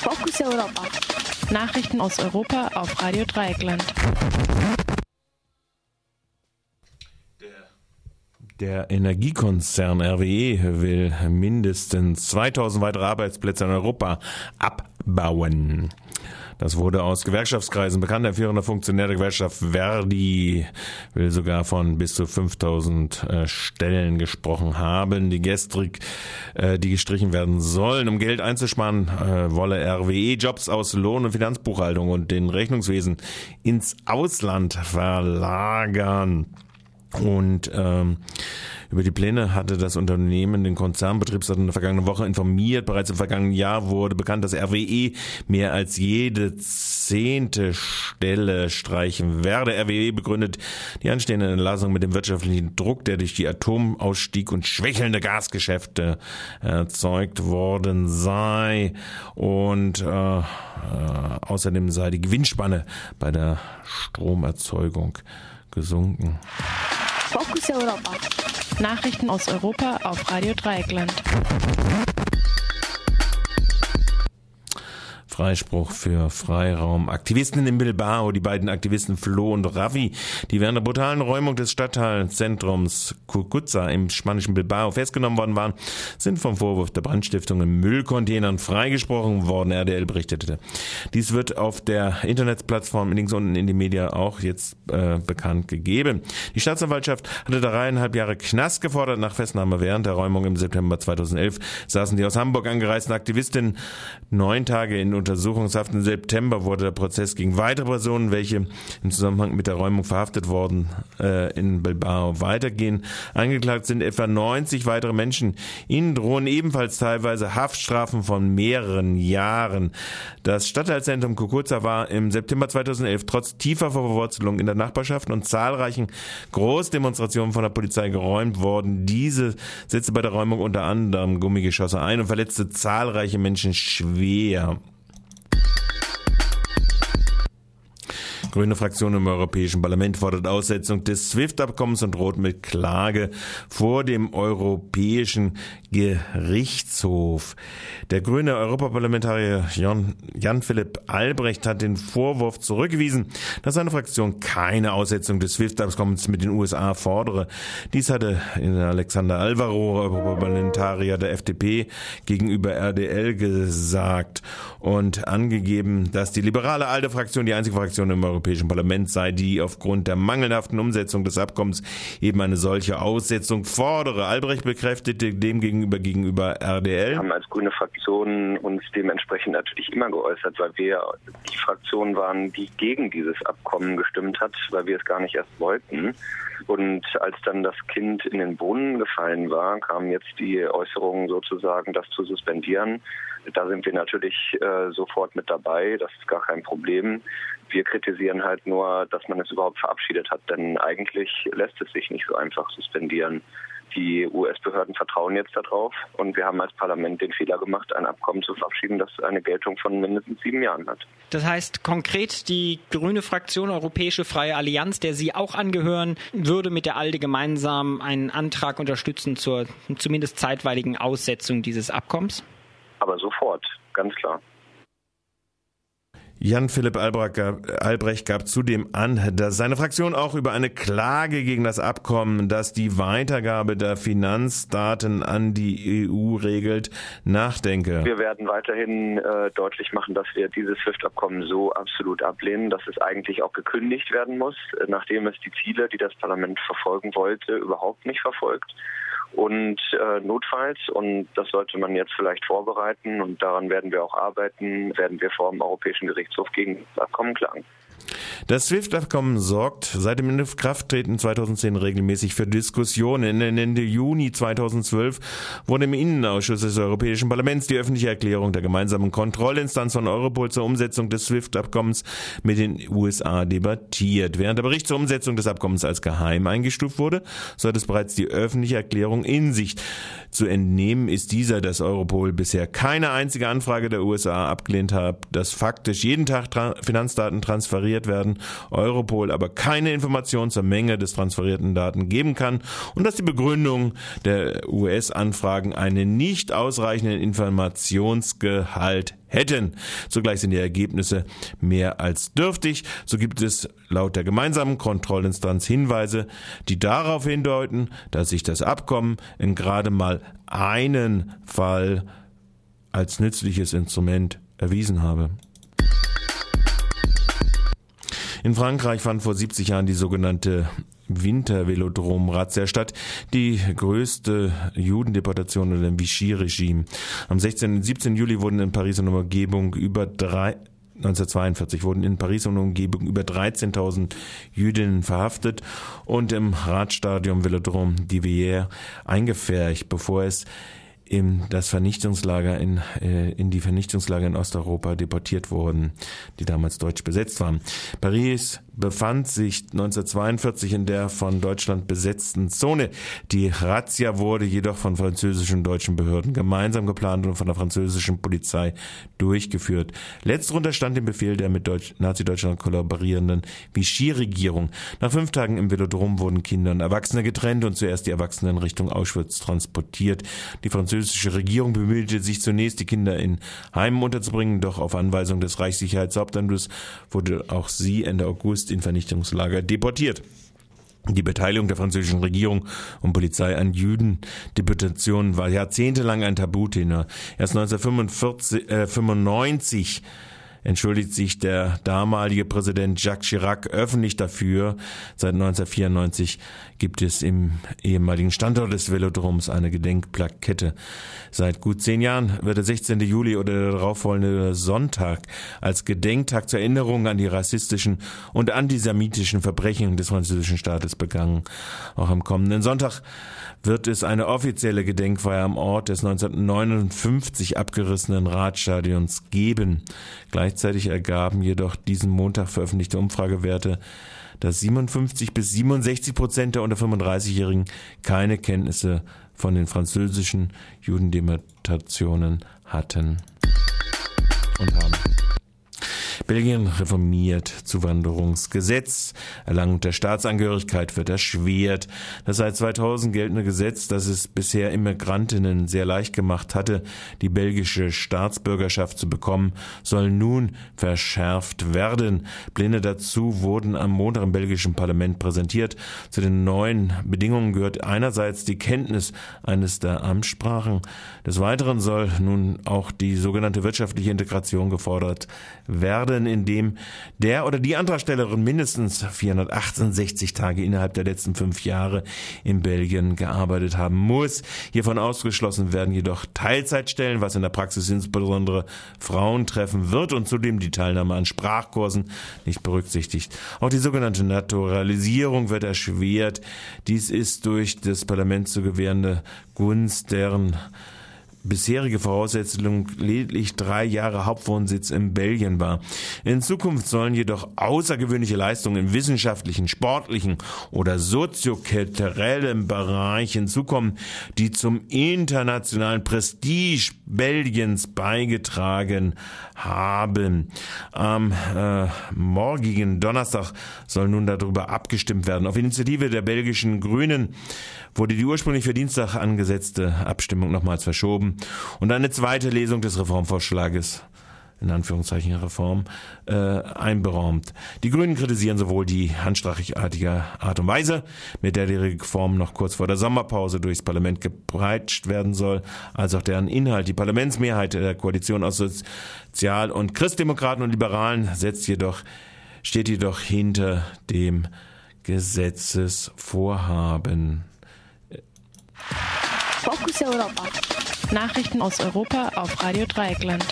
Fokus Europa. Nachrichten aus Europa auf Radio Dreieckland. Der Energiekonzern RWE will mindestens 2000 weitere Arbeitsplätze in Europa abbauen. Das wurde aus Gewerkschaftskreisen bekannt. Der führende Funktionär der Gewerkschaft Verdi will sogar von bis zu 5000 äh, Stellen gesprochen haben, die gestrig, äh, die gestrichen werden sollen. Um Geld einzusparen, äh, wolle RWE Jobs aus Lohn- und Finanzbuchhaltung und den Rechnungswesen ins Ausland verlagern. Und ähm, über die Pläne hatte das Unternehmen den Konzernbetriebsrat in der vergangenen Woche informiert. Bereits im vergangenen Jahr wurde bekannt, dass RWE mehr als jede zehnte Stelle streichen werde. RWE begründet die anstehende Entlassung mit dem wirtschaftlichen Druck, der durch die Atomausstieg und schwächelnde Gasgeschäfte erzeugt worden sei. Und äh, äh, außerdem sei die Gewinnspanne bei der Stromerzeugung gesunken. Fokus Europa. Nachrichten aus Europa auf Radio Dreieckland. Freispruch für Freiraum. Aktivisten in Bilbao, die beiden Aktivisten Flo und Ravi, die während der brutalen Räumung des Stadtteilzentrums Cucuza im spanischen Bilbao festgenommen worden waren, sind vom Vorwurf der Brandstiftung in Müllcontainern freigesprochen worden, RDL berichtete. Dies wird auf der Internetplattform links unten in die Media auch jetzt äh, bekannt gegeben. Die Staatsanwaltschaft hatte dreieinhalb Jahre Knast gefordert nach Festnahme während der Räumung im September 2011 saßen die aus Hamburg angereisten Aktivistinnen neun Tage in Untersuchungshaft. Im September wurde der Prozess gegen weitere Personen, welche im Zusammenhang mit der Räumung verhaftet worden, äh, in Bilbao weitergehen. Angeklagt sind etwa 90 weitere Menschen. Ihnen drohen ebenfalls teilweise Haftstrafen von mehreren Jahren. Das Stadtteilzentrum Kukurza war im September 2011 trotz tiefer Verwurzelung in der Nachbarschaft und zahlreichen Großdemonstrationen von der Polizei geräumt worden. Diese setzte bei der Räumung unter anderem Gummigeschosse ein und verletzte zahlreiche Menschen schwer. Grüne Fraktion im Europäischen Parlament fordert Aussetzung des SWIFT-Abkommens und droht mit Klage vor dem Europäischen Gerichtshof. Der grüne Europaparlamentarier Jan-Philipp Albrecht hat den Vorwurf zurückgewiesen, dass seine Fraktion keine Aussetzung des SWIFT-Abkommens mit den USA fordere. Dies hatte Alexander Alvaro, Europaparlamentarier der FDP, gegenüber RDL gesagt und angegeben, dass die liberale alte Fraktion die einzige Fraktion im Europäischen Parlament sei, die aufgrund der mangelhaften Umsetzung des Abkommens eben eine solche Aussetzung fordere. Albrecht bekräftigte demgegenüber gegenüber RDL. Wir haben als grüne Fraktion uns dementsprechend natürlich immer geäußert, weil wir die Fraktion waren, die gegen dieses Abkommen gestimmt hat, weil wir es gar nicht erst wollten. Und als dann das Kind in den Boden gefallen war, kam jetzt die Äußerung sozusagen, das zu suspendieren. Da sind wir natürlich äh, sofort mit dabei, das ist gar kein Problem. Wir kritisieren halt nur, dass man es überhaupt verabschiedet hat, denn eigentlich lässt es sich nicht so einfach suspendieren. Die US-Behörden vertrauen jetzt darauf und wir haben als Parlament den Fehler gemacht, ein Abkommen zu verabschieden, das eine Geltung von mindestens sieben Jahren hat. Das heißt konkret, die grüne Fraktion Europäische Freie Allianz, der Sie auch angehören, würde mit der ALDE gemeinsam einen Antrag unterstützen zur zumindest zeitweiligen Aussetzung dieses Abkommens? Aber sofort, ganz klar. Jan-Philipp Albrecht gab zudem an, dass seine Fraktion auch über eine Klage gegen das Abkommen, das die Weitergabe der Finanzdaten an die EU regelt, nachdenke. Wir werden weiterhin äh, deutlich machen, dass wir dieses SWIFT-Abkommen so absolut ablehnen, dass es eigentlich auch gekündigt werden muss, nachdem es die Ziele, die das Parlament verfolgen wollte, überhaupt nicht verfolgt und äh, notfalls, und das sollte man jetzt vielleicht vorbereiten und daran werden wir auch arbeiten, werden wir vor dem Europäischen Gerichtshof gegen das Abkommen klagen. Das SWIFT-Abkommen sorgt seit dem Inkrafttreten 2010 regelmäßig für Diskussionen. Ende Juni 2012 wurde im Innenausschuss des Europäischen Parlaments die öffentliche Erklärung der gemeinsamen Kontrollinstanz von Europol zur Umsetzung des SWIFT-Abkommens mit den USA debattiert. Während der Bericht zur Umsetzung des Abkommens als geheim eingestuft wurde, so hat es bereits die öffentliche Erklärung in sich. Zu entnehmen ist dieser, dass Europol bisher keine einzige Anfrage der USA abgelehnt hat, dass faktisch jeden Tag Finanzdaten transferiert werden Europol aber keine Informationen zur Menge des transferierten Daten geben kann und dass die Begründung der US-Anfragen einen nicht ausreichenden Informationsgehalt hätten. Zugleich sind die Ergebnisse mehr als dürftig. So gibt es laut der gemeinsamen Kontrollinstanz Hinweise, die darauf hindeuten, dass sich das Abkommen in gerade mal einen Fall als nützliches Instrument erwiesen habe. In Frankreich fand vor 70 Jahren die sogenannte Wintervelodrom-Razzia statt, die größte Judendeportation unter dem Vichy-Regime. Am 16. und 17. Juli wurden in Paris und Umgebung über drei 1942 wurden in Paris und Umgebung über 13.000 Jüdinnen verhaftet und im Radstadion Velodrom d'Ivière eingefärcht, bevor es in das Vernichtungslager in, äh, in die Vernichtungslager in Osteuropa deportiert wurden, die damals deutsch besetzt waren. Paris befand sich 1942 in der von Deutschland besetzten Zone. Die Razzia wurde jedoch von französischen und deutschen Behörden gemeinsam geplant und von der französischen Polizei durchgeführt. Letzterunter stand dem Befehl der mit Deutsch Nazi-Deutschland kollaborierenden Vichy-Regierung. Nach fünf Tagen im Velodrom wurden Kinder und Erwachsene getrennt und zuerst die Erwachsenen Richtung Auschwitz transportiert. Die französische Regierung bemühte sich zunächst, die Kinder in Heimen unterzubringen, doch auf Anweisung des Reichssicherheitshauptamtes wurde auch sie Ende August in Vernichtungslager deportiert. Die Beteiligung der französischen Regierung und Polizei an Jüdendeportationen war jahrzehntelang ein Tabuthema. Erst 1995 entschuldigt sich der damalige Präsident Jacques Chirac öffentlich dafür. Seit 1994 gibt es im ehemaligen Standort des Velodroms eine Gedenkplakette. Seit gut zehn Jahren wird der 16. Juli oder der darauffolgende Sonntag als Gedenktag zur Erinnerung an die rassistischen und antisemitischen Verbrechen des französischen Staates begangen. Auch am kommenden Sonntag wird es eine offizielle Gedenkfeier am Ort des 1959 abgerissenen Radstadions geben. Gleichzeitig ergaben jedoch diesen Montag veröffentlichte Umfragewerte, dass 57 bis 67 Prozent der unter 35-Jährigen keine Kenntnisse von den französischen Judendeportationen hatten und haben. Belgien reformiert Zuwanderungsgesetz. Erlangung der Staatsangehörigkeit wird erschwert. Das seit 2000 geltende Gesetz, das es bisher Immigrantinnen sehr leicht gemacht hatte, die belgische Staatsbürgerschaft zu bekommen, soll nun verschärft werden. Pläne dazu wurden am Montag im belgischen Parlament präsentiert. Zu den neuen Bedingungen gehört einerseits die Kenntnis eines der Amtssprachen. Des Weiteren soll nun auch die sogenannte wirtschaftliche Integration gefordert werden werden, indem der oder die Antragstellerin mindestens 468 Tage innerhalb der letzten fünf Jahre in Belgien gearbeitet haben muss. Hiervon ausgeschlossen werden jedoch Teilzeitstellen, was in der Praxis insbesondere Frauen treffen wird und zudem die Teilnahme an Sprachkursen nicht berücksichtigt. Auch die sogenannte Naturalisierung wird erschwert. Dies ist durch das Parlament zu gewährende Gunst deren bisherige Voraussetzung lediglich drei Jahre Hauptwohnsitz in Belgien war. In Zukunft sollen jedoch außergewöhnliche Leistungen im wissenschaftlichen, sportlichen oder soziokulturellen Bereich hinzukommen, die zum internationalen Prestige Belgiens beigetragen haben. Am äh, morgigen Donnerstag soll nun darüber abgestimmt werden. Auf Initiative der belgischen Grünen wurde die ursprünglich für Dienstag angesetzte Abstimmung nochmals verschoben und eine zweite Lesung des Reformvorschlages in Anführungszeichen Reform, äh, einberaumt. Die Grünen kritisieren sowohl die handstrachartige Art und Weise, mit der die Reform noch kurz vor der Sommerpause durchs Parlament gebreitscht werden soll, als auch deren Inhalt. Die Parlamentsmehrheit der Koalition aus Sozial- und Christdemokraten und Liberalen setzt jedoch, steht jedoch hinter dem Gesetzesvorhaben. Fokus Europa. Nachrichten aus Europa auf Radio Dreieckland.